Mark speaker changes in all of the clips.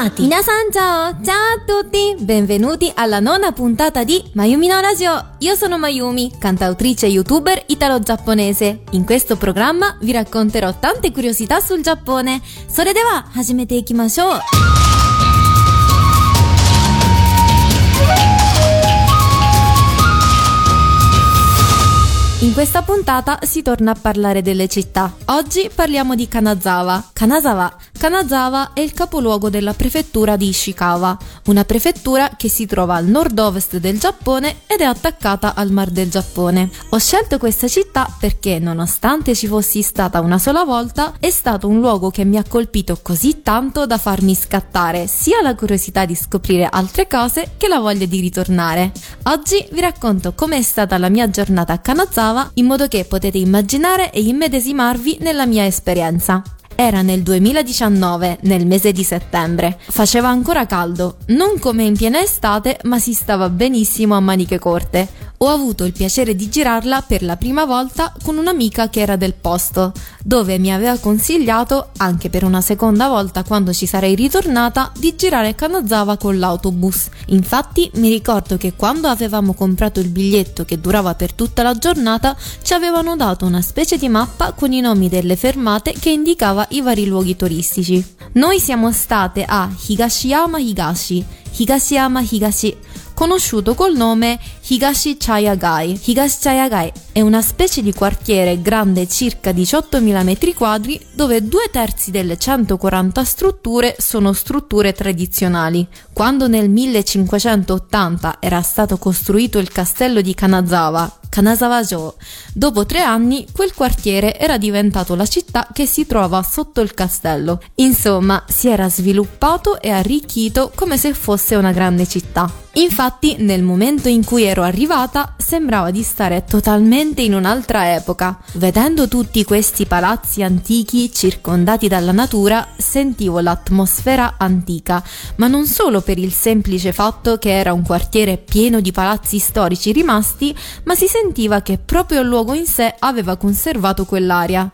Speaker 1: Party. Minasan ciao, ciao a tutti, benvenuti alla nona puntata di Mayumi no Radio. Io sono Mayumi, cantautrice e youtuber italo-giapponese. In questo programma vi racconterò tante curiosità sul Giappone. Sore dewa, hajimete ikimashou! In questa puntata si torna a parlare delle città. Oggi parliamo di Kanazawa. Kanazawa Kanazawa è il capoluogo della prefettura di Ishikawa, una prefettura che si trova al nord-ovest del Giappone ed è attaccata al Mar del Giappone. Ho scelto questa città perché, nonostante ci fossi stata una sola volta, è stato un luogo che mi ha colpito così tanto da farmi scattare sia la curiosità di scoprire altre cose che la voglia di ritornare. Oggi vi racconto com'è stata la mia giornata a Kanazawa in modo che potete immaginare e immedesimarvi nella mia esperienza. Era nel 2019, nel mese di settembre. Faceva ancora caldo, non come in piena estate, ma si stava benissimo a maniche corte. Ho avuto il piacere di girarla per la prima volta con un'amica che era del posto, dove mi aveva consigliato, anche per una seconda volta quando ci sarei ritornata, di girare Kanazawa con l'autobus. Infatti mi ricordo che quando avevamo comprato il biglietto che durava per tutta la giornata, ci avevano dato una specie di mappa con i nomi delle fermate che indicava i vari luoghi turistici. Noi siamo state a Higashiyama Higashi, Higashiyama Higashi, conosciuto col nome Higashi Chayagai. Higashi Chayagai è una specie di quartiere grande circa 18.000 metri quadri dove due terzi delle 140 strutture sono strutture tradizionali. Quando nel 1580 era stato costruito il castello di Kanazawa, Kanazawa-jo. Dopo tre anni quel quartiere era diventato la città che si trova sotto il castello. Insomma, si era sviluppato e arricchito come se fosse una grande città. Infatti, nel momento in cui ero arrivata, sembrava di stare totalmente in un'altra epoca. Vedendo tutti questi palazzi antichi circondati dalla natura, sentivo l'atmosfera antica, ma non solo per il semplice fatto che era un quartiere pieno di palazzi storici rimasti, ma si sentiva che proprio il luogo in sé aveva conservato quell'aria.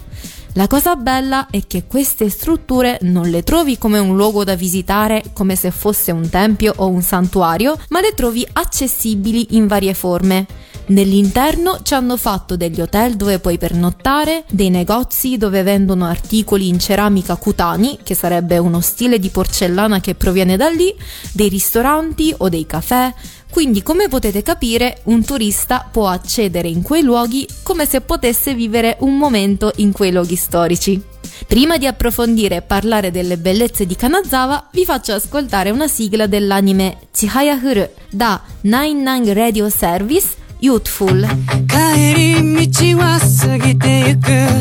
Speaker 1: La cosa bella è che queste strutture non le trovi come un luogo da visitare come se fosse un tempio o un santuario, ma le trovi accessibili in varie forme. Nell'interno ci hanno fatto degli hotel dove puoi pernottare, dei negozi dove vendono articoli in ceramica cutani, che sarebbe uno stile di porcellana che proviene da lì, dei ristoranti o dei caffè, quindi come potete capire un turista può accedere in quei luoghi come se potesse vivere un momento in quei luoghi storici. Prima di approfondire e parlare delle bellezze di Kanazawa, vi faccio ascoltare una sigla dell'anime Chihaya Furu da Nine Nine Radio Service Youthful
Speaker 2: 帰り道は過ぎてゆく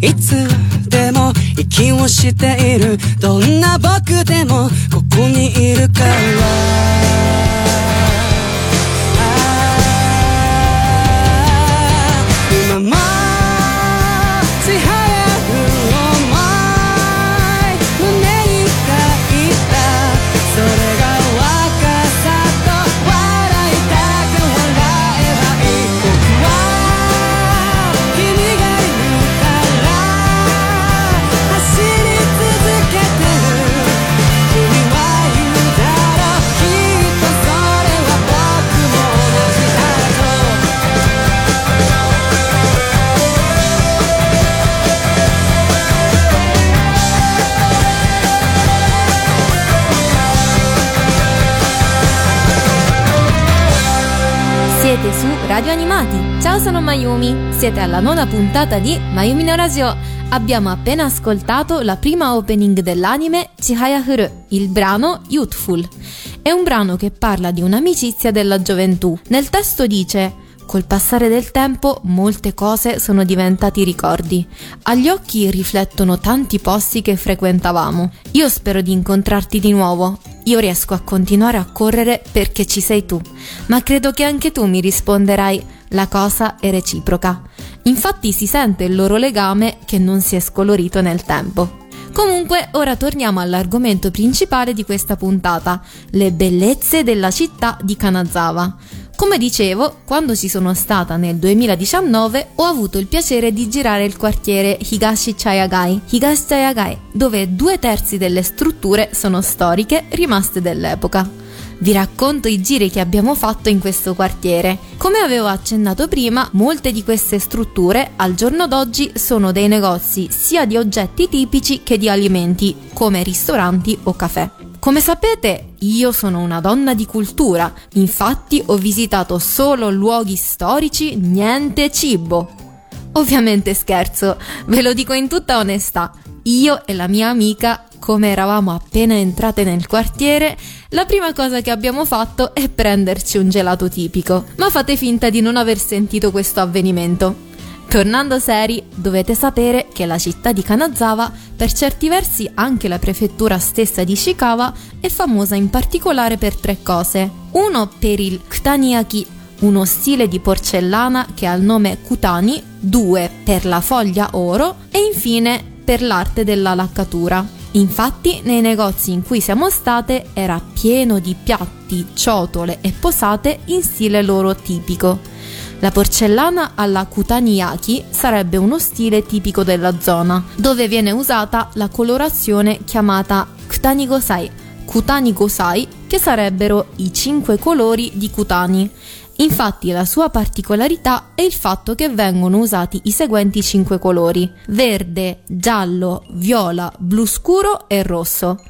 Speaker 2: いつでも息をしている。どんな僕でもここにいるから。
Speaker 1: Sono Mayumi. Siete alla nona puntata di Mayumi no Radio. Abbiamo appena ascoltato la prima opening dell'anime Chihaya Furu, il brano Youthful. È un brano che parla di un'amicizia della gioventù. Nel testo dice Col passare del tempo molte cose sono diventati ricordi. Agli occhi riflettono tanti posti che frequentavamo. Io spero di incontrarti di nuovo. Io riesco a continuare a correre perché ci sei tu, ma credo che anche tu mi risponderai la cosa è reciproca. Infatti si sente il loro legame che non si è scolorito nel tempo. Comunque, ora torniamo all'argomento principale di questa puntata, le bellezze della città di Kanazawa. Come dicevo, quando ci sono stata nel 2019 ho avuto il piacere di girare il quartiere Higashi Chayagai, Higashi Chayagai, dove due terzi delle strutture sono storiche rimaste dell'epoca. Vi racconto i giri che abbiamo fatto in questo quartiere. Come avevo accennato prima, molte di queste strutture al giorno d'oggi sono dei negozi sia di oggetti tipici che di alimenti, come ristoranti o caffè. Come sapete, io sono una donna di cultura, infatti ho visitato solo luoghi storici, niente cibo. Ovviamente scherzo, ve lo dico in tutta onestà. Io e la mia amica, come eravamo appena entrate nel quartiere, la prima cosa che abbiamo fatto è prenderci un gelato tipico. Ma fate finta di non aver sentito questo avvenimento. Tornando seri, dovete sapere che la città di Kanazawa, per certi versi anche la prefettura stessa di Ishikawa, è famosa in particolare per tre cose. Uno per il Ktaniyaki, uno stile di porcellana che ha il nome Kutani, due per la foglia oro e infine per l'arte della laccatura. Infatti, nei negozi in cui siamo state era pieno di piatti, ciotole e posate in stile loro tipico. La porcellana alla Kutaniyaki sarebbe uno stile tipico della zona, dove viene usata la colorazione chiamata Kutanigosai, Kutanigosai, che sarebbero i cinque colori di Kutani. Infatti la sua particolarità è il fatto che vengono usati i seguenti cinque colori: verde, giallo, viola, blu scuro e rosso.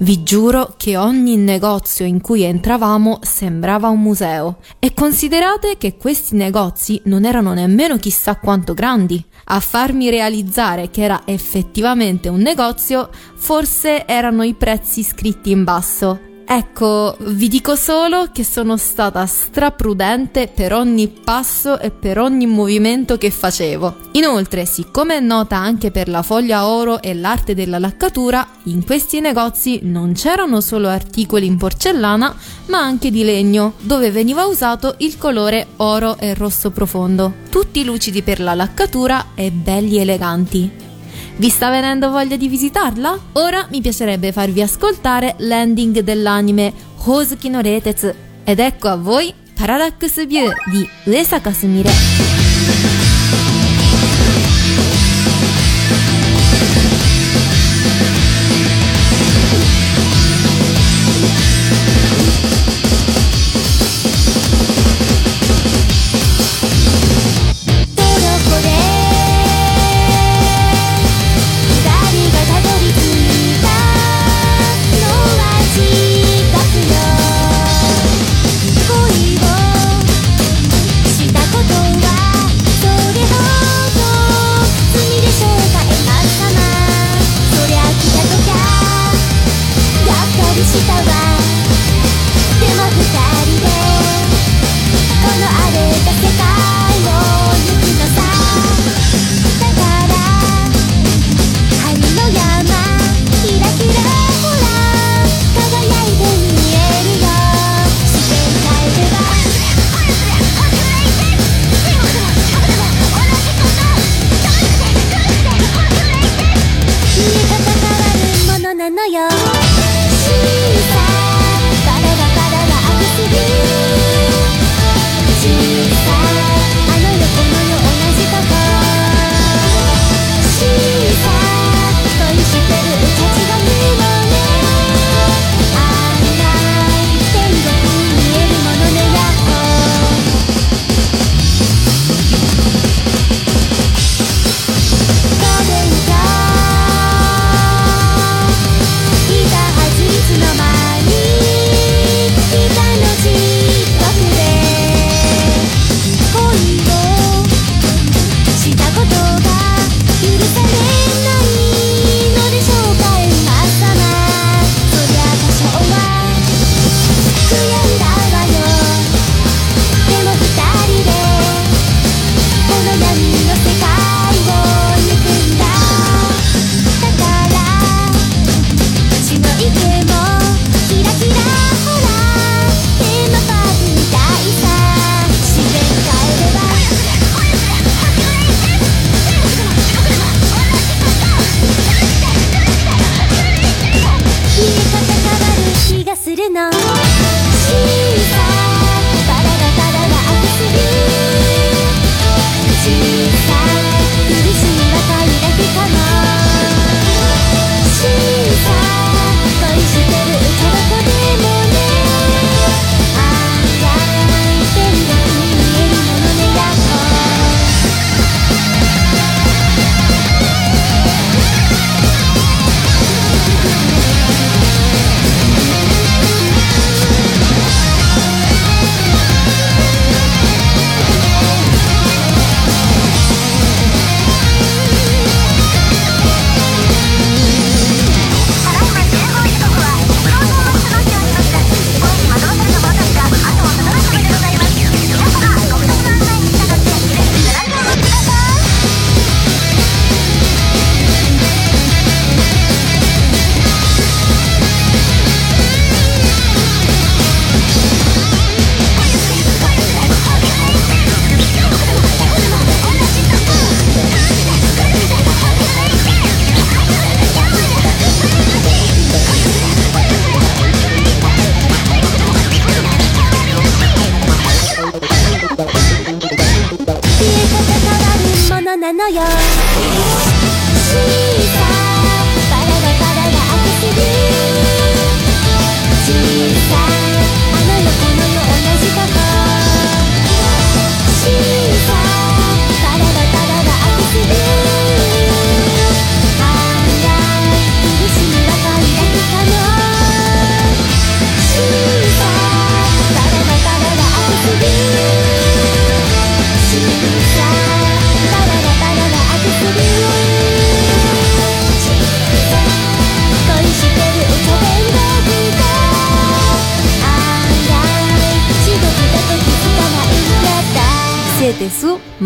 Speaker 1: Vi giuro che ogni negozio in cui entravamo sembrava un museo e considerate che questi negozi non erano nemmeno chissà quanto grandi. A farmi realizzare che era effettivamente un negozio, forse erano i prezzi scritti in basso. Ecco, vi dico solo che sono stata straprudente per ogni passo e per ogni movimento che facevo. Inoltre, siccome è nota anche per la foglia oro e l'arte della laccatura, in questi negozi non c'erano solo articoli in porcellana, ma anche di legno, dove veniva usato il colore oro e rosso profondo. Tutti lucidi per la laccatura e belli eleganti. Vi sta venendo voglia di visitarla? Ora mi piacerebbe farvi ascoltare l'ending dell'anime Hosuki no Retetsu ed ecco a voi Parallax View di Uesaka Sumire.「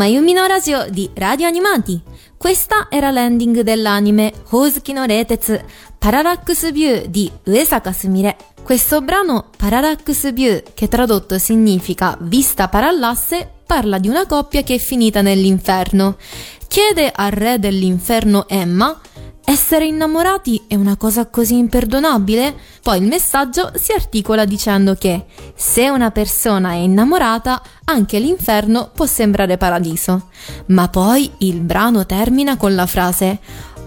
Speaker 1: Mayumi no Radio di Radio Animati. Questa era l'ending dell'anime Hosuki no Retetsu Parallax View di Uesaka Sumire. Questo brano Parallax View, che tradotto significa vista parallasse, parla di una coppia che è finita nell'inferno. Chiede al re dell'inferno Emma essere innamorati è una cosa così imperdonabile? Poi il messaggio si articola dicendo che se una persona è innamorata, anche l'inferno può sembrare paradiso. Ma poi il brano termina con la frase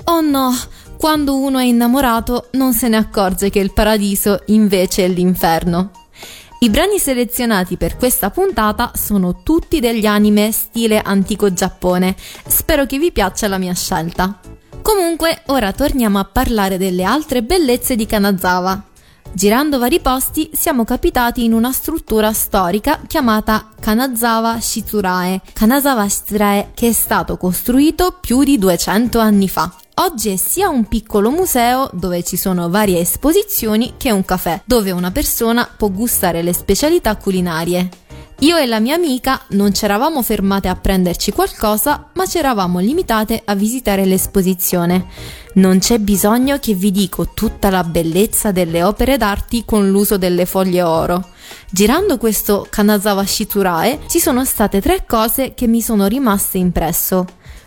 Speaker 1: Oh no, quando uno è innamorato non se ne accorge che il paradiso invece è l'inferno. I brani selezionati per questa puntata sono tutti degli anime stile antico Giappone. Spero che vi piaccia la mia scelta. Comunque, ora torniamo a parlare delle altre bellezze di Kanazawa. Girando vari posti siamo capitati in una struttura storica chiamata Kanazawa Shitsurae, Kanazawa Shitsurae che è stato costruito più di 200 anni fa. Oggi è sia un piccolo museo dove ci sono varie esposizioni che un caffè dove una persona può gustare le specialità culinarie. Io e la mia amica non ci eravamo fermate a prenderci qualcosa, ma ci eravamo limitate a visitare l'esposizione. Non c'è bisogno che vi dico tutta la bellezza delle opere d'arte con l'uso delle foglie oro. Girando questo Kanazawa Shitsurae ci sono state tre cose che mi sono rimaste impresso.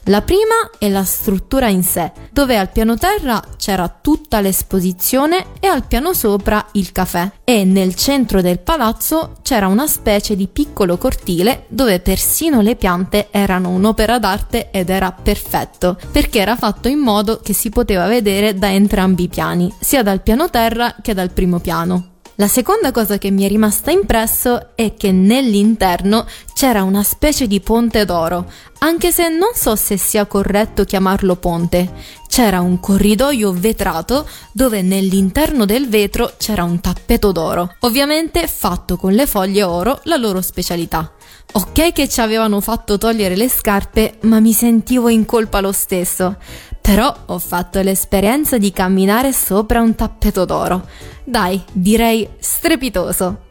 Speaker 1: La prima è la struttura in sé, dove al piano terra c'era tutta l'esposizione e al piano sopra il caffè e nel centro del palazzo c'era una specie di piccolo cortile dove persino le piante erano un'opera d'arte ed era perfetto, perché era fatto in modo che si poteva vedere da entrambi i piani, sia dal piano terra che dal primo piano. La seconda cosa che mi è rimasta impresso è che nell'interno c'era una specie di ponte d'oro, anche se non so se sia corretto chiamarlo ponte. C'era un corridoio vetrato dove nell'interno del vetro c'era un tappeto d'oro, ovviamente fatto con le foglie oro, la loro specialità. Ok che ci avevano fatto togliere le scarpe, ma mi sentivo in colpa lo stesso. Però ho fatto l'esperienza di camminare sopra un tappeto d'oro. Dai, direi strepitoso.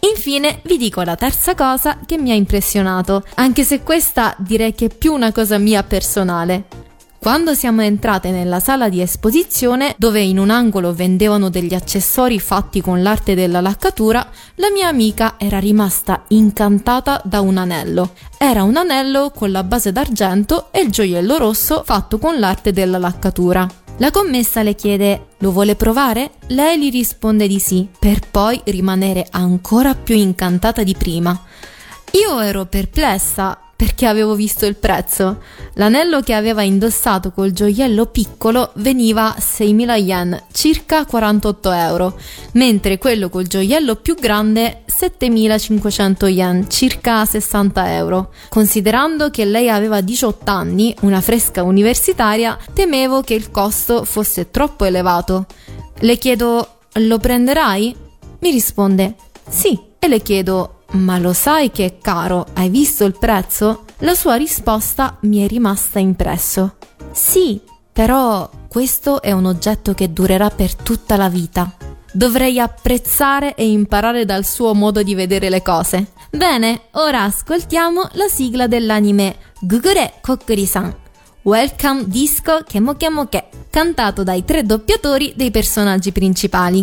Speaker 1: Infine vi dico la terza cosa che mi ha impressionato, anche se questa direi che è più una cosa mia personale. Quando siamo entrate nella sala di esposizione, dove in un angolo vendevano degli accessori fatti con l'arte della laccatura, la mia amica era rimasta incantata da un anello. Era un anello con la base d'argento e il gioiello rosso fatto con l'arte della laccatura. La commessa le chiede lo vuole provare? Lei gli risponde di sì, per poi rimanere ancora più incantata di prima. Io ero perplessa perché avevo visto il prezzo. L'anello che aveva indossato col gioiello piccolo veniva 6.000 yen, circa 48 euro, mentre quello col gioiello più grande 7.500 yen, circa 60 euro. Considerando che lei aveva 18 anni, una fresca universitaria, temevo che il costo fosse troppo elevato. Le chiedo, lo prenderai? Mi risponde, sì, e le chiedo, ma lo sai che è caro? Hai visto il prezzo? La sua risposta mi è rimasta impresso. Sì, però questo è un oggetto che durerà per tutta la vita. Dovrei apprezzare e imparare dal suo modo di vedere le cose. Bene, ora ascoltiamo la sigla dell'anime Gugure Kokkuri-san. Welcome Disco Kemoke Moke, cantato dai tre doppiatori dei personaggi principali.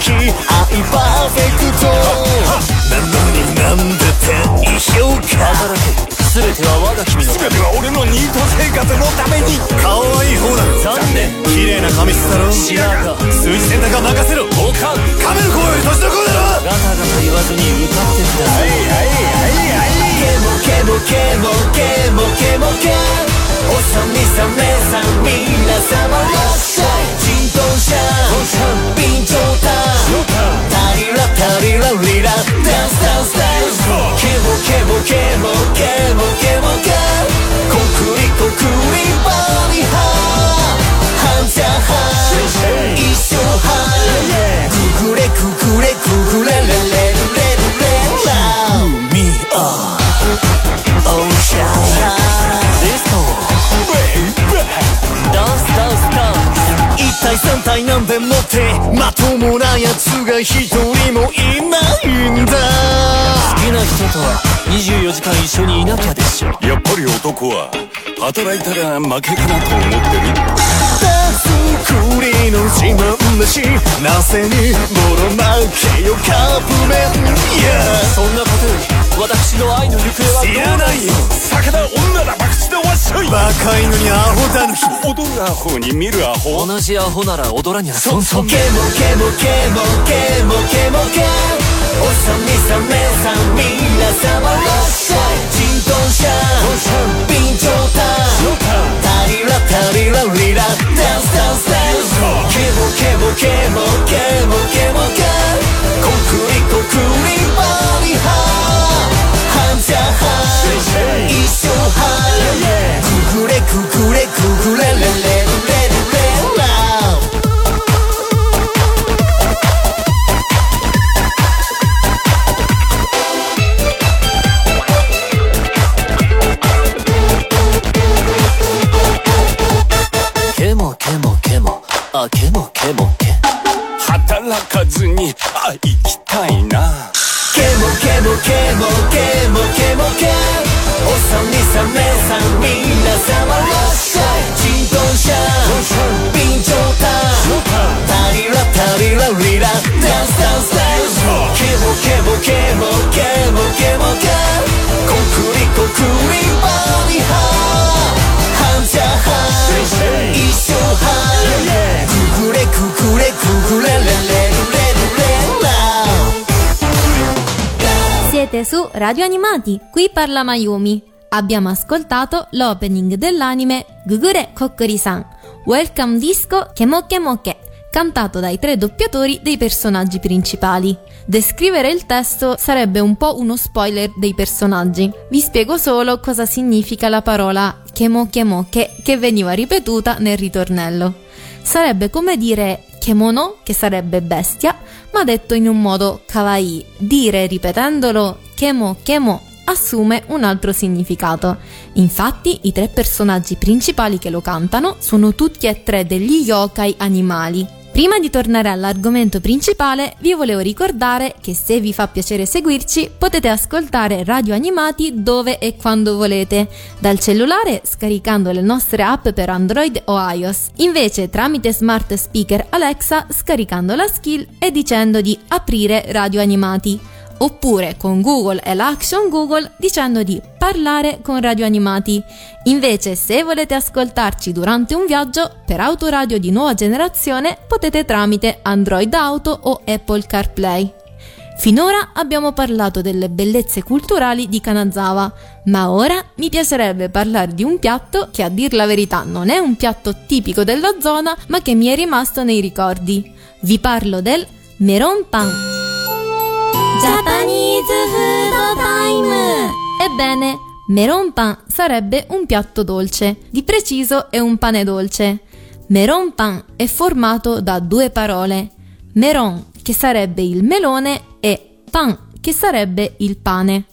Speaker 3: き愛パーフェクト。なのになんだって異評価
Speaker 4: 働け。全ては我が君の
Speaker 3: 全ては俺のニート生活のために。可愛い方なの
Speaker 4: 残念。
Speaker 3: 綺麗な髪質だろ。
Speaker 4: 白髪
Speaker 3: 数字選択は任せろ。
Speaker 4: おかん
Speaker 3: カメル子より年の子だろ
Speaker 4: ガタガタ言わずに歌ってください。
Speaker 3: ケモケモケモケモケモケ。おさみさめさん皆様らっしゃい。人頭者。備長炭タリラタリラダンスダンスダンスケモケモケモケモケモケコクリコクリバリハーハンジャハー一生ハーくくれくくれくくれレレレレレレ一体三体なんでもってまともなやつが一人もいないんだ。
Speaker 4: ス好きな人とは24時間一緒にいなきゃでしょ。
Speaker 5: やっぱり男は働いたら負けかなと思ってる。
Speaker 3: 手作りの自慢飯なぜにボロ負けよカップ麺。Yeah
Speaker 4: そんなことより私の愛の行方は
Speaker 5: 知らないよ魚女だ博打でわっしょい
Speaker 3: バカ犬にアホだぬき
Speaker 5: 踊るアホに見るアホ。
Speaker 4: 同じアホなら踊らにゃそんそん
Speaker 3: ケモケモケモケモケモケおさみさめさん皆様らっしゃい人頭者備長炭タリラタリラリラダンスダンスダンスケボケボケボケボケボケコクリコクリバリハハンジャハー一生ハーくぐれくぐれくぐれレレレ
Speaker 5: 働かずにあ行きたいな。
Speaker 3: ケモケモケモケモケモケおさみさめさん皆様らっしゃい人頭者備長炭タリラタリラリラダンスダンスダンスケモケモケモケモケモケコクリコクリバリハーハンジャハー一生ハー
Speaker 1: Siete su Radio Animati, qui parla Mayumi. Abbiamo ascoltato l'opening dell'anime Gugure Kokkuri-san, Welcome Disco Kemo Kemoke, cantato dai tre doppiatori dei personaggi principali. Descrivere il testo sarebbe un po' uno spoiler dei personaggi. Vi spiego solo cosa significa la parola Kemo Kemoke che veniva ripetuta nel ritornello. Sarebbe come dire kemono, che sarebbe bestia, ma detto in un modo kawaii. Dire ripetendolo kemo kemo assume un altro significato. Infatti, i tre personaggi principali che lo cantano sono tutti e tre degli yokai animali. Prima di tornare all'argomento principale, vi volevo ricordare che se vi fa piacere seguirci, potete ascoltare Radio Animati dove e quando volete, dal cellulare scaricando le nostre app per Android o iOS, invece tramite smart speaker Alexa scaricando la skill e dicendo di aprire Radio Animati oppure con Google e l'Action Google dicendo di parlare con Radio Animati. Invece, se volete ascoltarci durante un viaggio per autoradio di nuova generazione, potete tramite Android Auto o Apple CarPlay. Finora abbiamo parlato delle bellezze culturali di Kanazawa, ma ora mi piacerebbe parlare di un piatto che a dir la verità non è un piatto tipico della zona, ma che mi è rimasto nei ricordi. Vi parlo del Meron Pan. ジャパニーズフードタイムEbbene, meron pan sarebbe un piatto dolce, di preciso è un pane dolce. Meron pan è formato da due parole, meron che sarebbe il melone e pan che sarebbe il pane.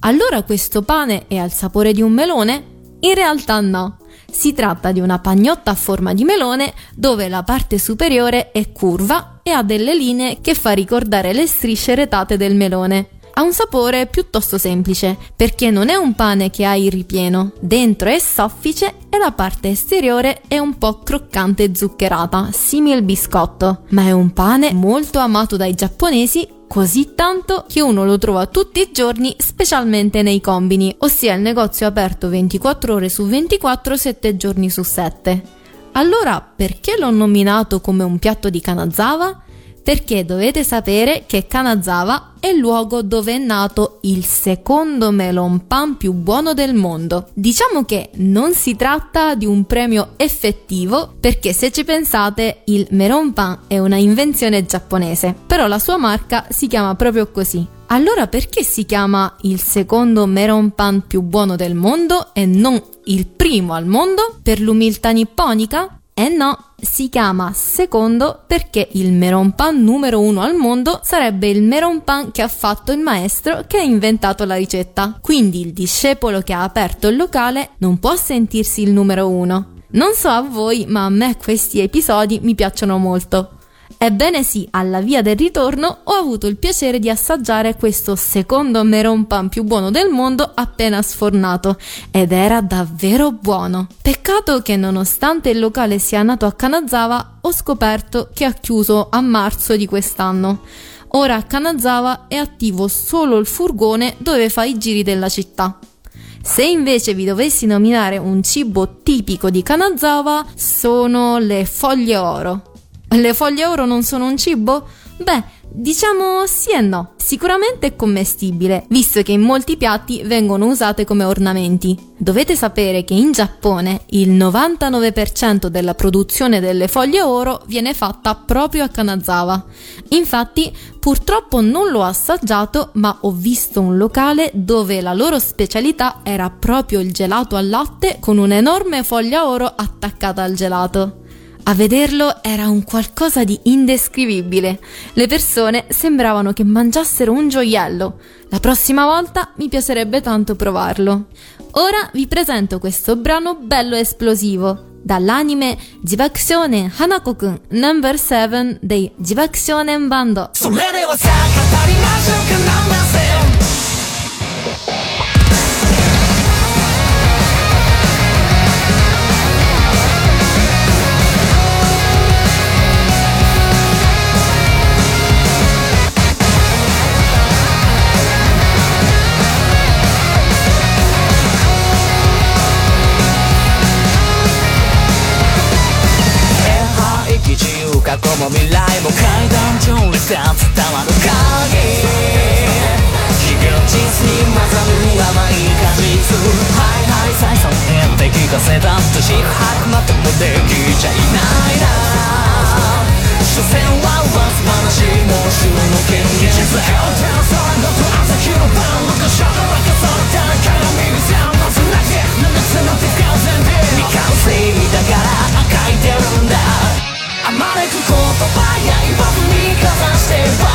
Speaker 1: Allora questo pane è al sapore di un melone? In realtà no. Si tratta di una pagnotta a forma di melone dove la parte superiore è curva e ha delle linee che fa ricordare le strisce retate del melone. ha un sapore piuttosto semplice, perché non è un pane che ha il ripieno. Dentro è soffice e la parte esteriore è un po' croccante e zuccherata, simile al biscotto, ma è un pane molto amato dai giapponesi così tanto che uno lo trova tutti i giorni, specialmente nei combini, ossia il negozio aperto 24 ore su 24, 7 giorni su 7. Allora, perché l'ho nominato come un piatto di Kanazawa? Perché dovete sapere che Kanazawa è il luogo dove è nato il secondo melon pan più buono del mondo. Diciamo che non si tratta di un premio effettivo perché se ci pensate il melon pan è una invenzione giapponese, però la sua marca si chiama proprio così. Allora perché si chiama il secondo melon pan più buono del mondo e non il primo al mondo? Per l'umiltà nipponica? Eh no, si chiama secondo perché il meron pan numero uno al mondo sarebbe il meron pan che ha fatto il maestro che ha inventato la ricetta. Quindi il discepolo che ha aperto il locale non può sentirsi il numero uno. Non so a voi, ma a me questi episodi mi piacciono molto. Ebbene sì, alla via del ritorno ho avuto il piacere di assaggiare questo secondo meron pan più buono del mondo appena sfornato ed era davvero buono. Peccato che nonostante il locale sia nato a Kanazawa ho scoperto che ha chiuso a marzo di quest'anno. Ora a Kanazawa è attivo solo il furgone dove fa i giri della città. Se invece vi dovessi nominare un cibo tipico di Kanazawa sono le foglie oro. Le foglie oro non sono un cibo? Beh, diciamo sì e no. Sicuramente è commestibile, visto che in molti piatti vengono usate come ornamenti. Dovete sapere che in Giappone il 99% della produzione delle foglie oro viene fatta proprio a Kanazawa. Infatti, purtroppo non l'ho assaggiato, ma ho visto un locale dove la loro specialità era proprio il gelato al latte con un'enorme foglia oro attaccata al gelato. A vederlo era un qualcosa di indescrivibile. Le persone sembravano che mangiassero un gioiello. La prossima volta mi piacerebbe tanto provarlo. Ora vi presento questo brano bello esplosivo dall'anime Jibakushonen Hanako-kun No. 7 dei Jibakushonen Band.
Speaker 4: 去も未来も階段上に伝わる鍵非現実に混ざる甘い果実ハイハイ再三演で聞かせたと四白まともできちゃいないな所詮はわず話も週の権限実未完成だから書いてるんだく言葉や言わずにかざして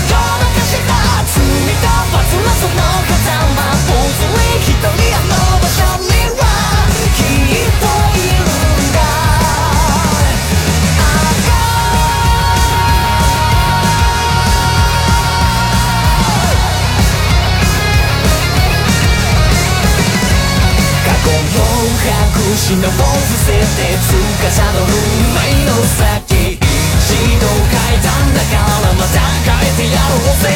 Speaker 4: 失を伏せて司る運命の先一度変えたんだからまた変えてやろうぜ。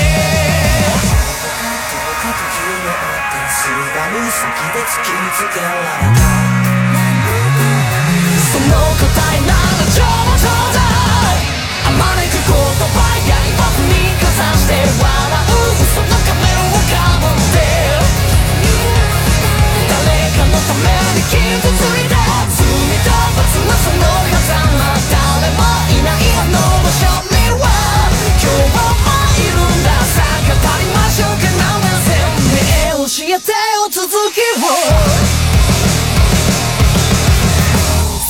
Speaker 3: すがる先で突きつけられた
Speaker 4: その答えならちょうどだあまねく言葉や今振りかざして笑う。嘘の仮面をかぶって。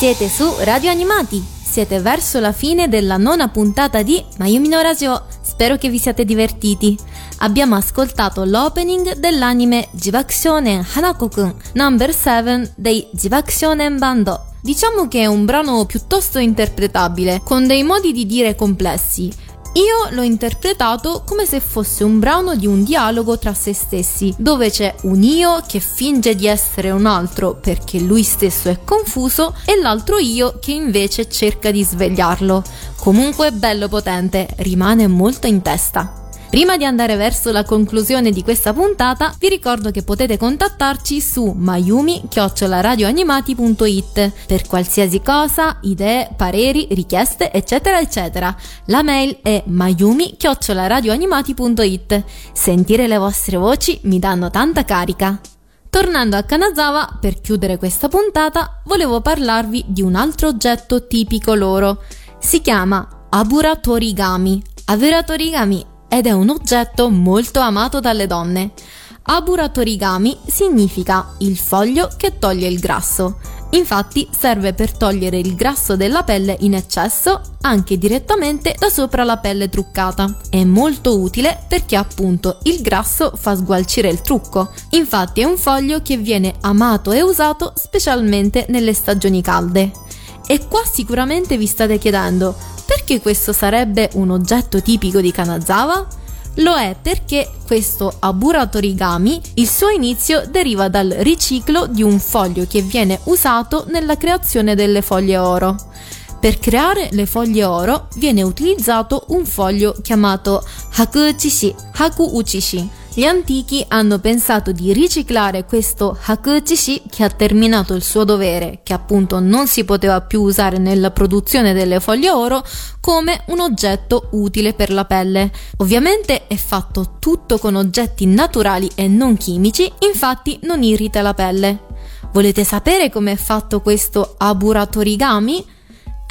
Speaker 1: Siete su Radio Animati. Siete verso la fine della nona puntata di Mayumi no Radio. Spero che vi siate divertiti. Abbiamo ascoltato l'opening dell'anime Jibakushonen Hanako-kun Number 7 dei Jibakushonen Bando. Diciamo che è un brano piuttosto interpretabile, con dei modi di dire complessi. Io l'ho interpretato come se fosse un brano di un dialogo tra se stessi, dove c'è un io che finge di essere un altro perché lui stesso è confuso e l'altro io che invece cerca di svegliarlo. Comunque bello potente, rimane molto in testa. Prima di andare verso la conclusione di questa puntata, vi ricordo che potete contattarci su mayumi-radioanimati.it per qualsiasi cosa, idee, pareri, richieste, eccetera, eccetera. La mail è mayumi-radioanimati.it. Sentire le vostre voci mi danno tanta carica. Tornando a Kanazawa, per chiudere questa puntata, volevo parlarvi di un altro oggetto tipico loro. Si chiama Abura Torigami. Abura Torigami ed è un oggetto molto amato dalle donne. Abura Torigami significa il foglio che toglie il grasso. Infatti serve per togliere il grasso della pelle in eccesso anche direttamente da sopra la pelle truccata. È molto utile perché appunto il grasso fa sgualcire il trucco. Infatti è un foglio che viene amato e usato specialmente nelle stagioni calde. E qua sicuramente vi state chiedendo perché questo sarebbe un oggetto tipico di Kanazawa? Lo è perché questo abura torigami, il suo inizio deriva dal riciclo di un foglio che viene usato nella creazione delle foglie oro. Per creare le foglie oro viene utilizzato un foglio chiamato hakuuchishi, hakuuchishi. Gli antichi hanno pensato di riciclare questo hakuuchishi che ha terminato il suo dovere, che appunto non si poteva più usare nella produzione delle foglie oro, come un oggetto utile per la pelle. Ovviamente è fatto tutto con oggetti naturali e non chimici, infatti non irrita la pelle. Volete sapere come è fatto questo aburatorigami?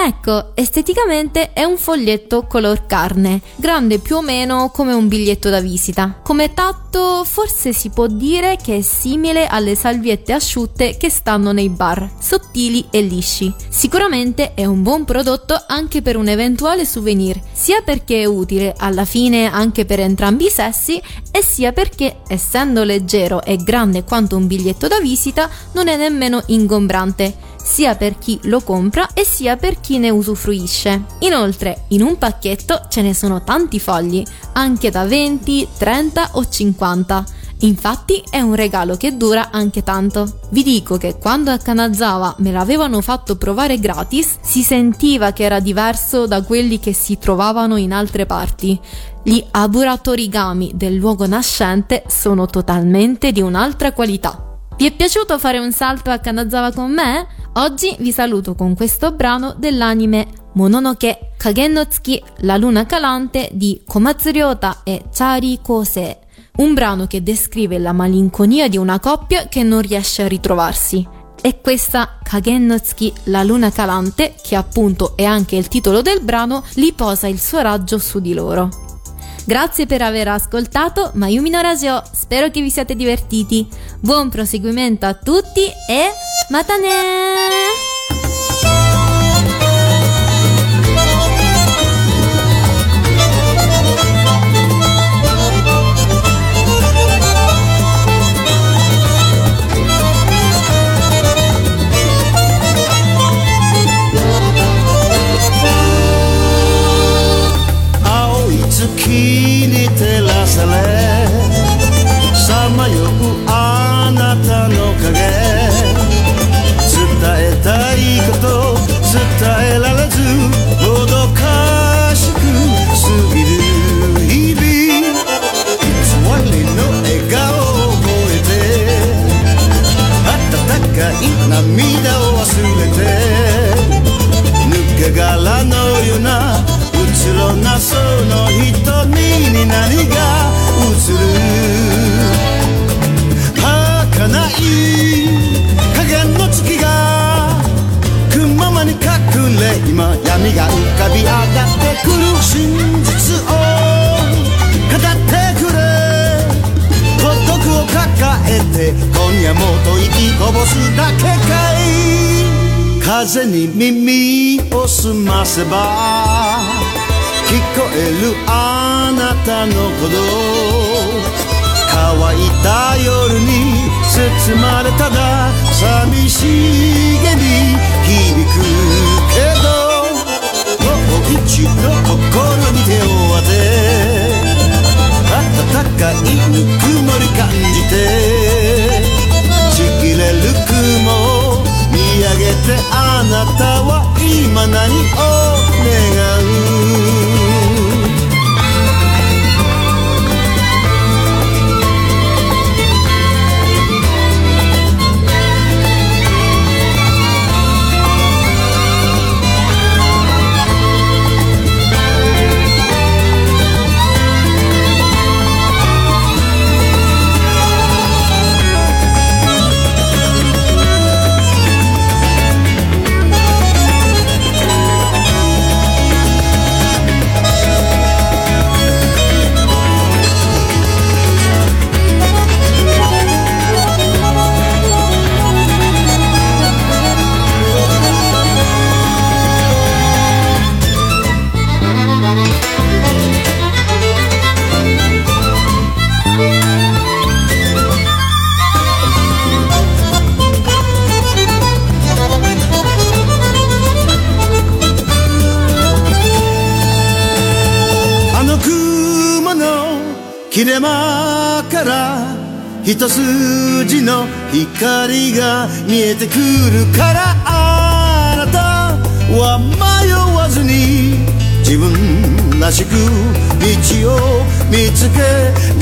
Speaker 1: Ecco, esteticamente è un foglietto color carne, grande più o meno come un biglietto da visita. Come tatto forse si può dire che è simile alle salviette asciutte che stanno nei bar, sottili e lisci. Sicuramente è un buon prodotto anche per un eventuale souvenir, sia perché è utile alla fine anche per entrambi i sessi e sia perché essendo leggero e grande quanto un biglietto da visita non è nemmeno ingombrante sia per chi lo compra e sia per chi ne usufruisce. Inoltre, in un pacchetto ce ne sono tanti fogli, anche da 20, 30 o 50. Infatti è un regalo che dura anche tanto. Vi dico che quando a Kanazawa me l'avevano fatto provare gratis, si sentiva che era diverso da quelli che si trovavano in altre parti. Gli aburatorigami del luogo nascente sono totalmente di un'altra qualità. Vi è piaciuto fare un salto a Kanazawa con me? Oggi vi saluto con questo brano dell'anime Mononoke Kagen no Tsuki, la luna calante di Komatsu Ryota e Chari Kosei. Un brano che descrive la malinconia di una coppia che non riesce a ritrovarsi. E questa Kagen no Tsuki, la luna calante, che appunto è anche il titolo del brano, li posa il suo raggio su di loro. Grazie per aver ascoltato Mayumi no Radio, spero che vi siate divertiti. Buon proseguimento a tutti e matane!
Speaker 6: 月に照らされさまようあなたの影伝えたいこと伝えられずもどかしく過ぎる日々。偽りの笑顔を覚えて温かい涙を忘れて抜け殻のような白なその瞳に何が映る儚い影の月が雲間に隠れ今闇が浮かび上がってくる真実を語ってくれ孤独を抱えて今夜もと息こぼすだけかい風に耳を澄ませば聞こえるあなたの鼓動。乾いた夜に包まれただ寂しげに響くけど。もう一度心に手を当て。暖かいぬくもり感じて。ちぎれる雲見上げて。あなたは今何を願う？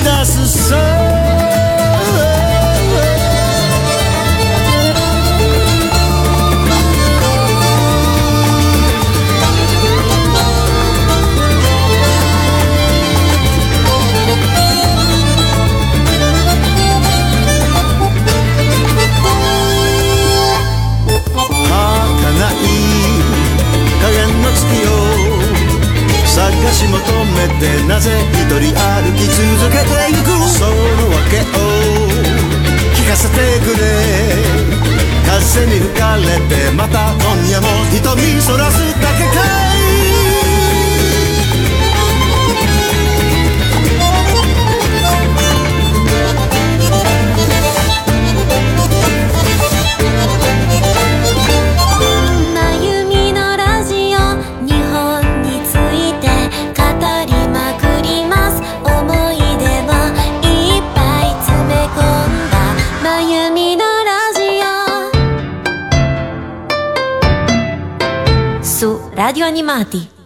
Speaker 6: that's the sun. くれ。風に吹かれてまた今夜も瞳そらすだけか。い
Speaker 1: Animati.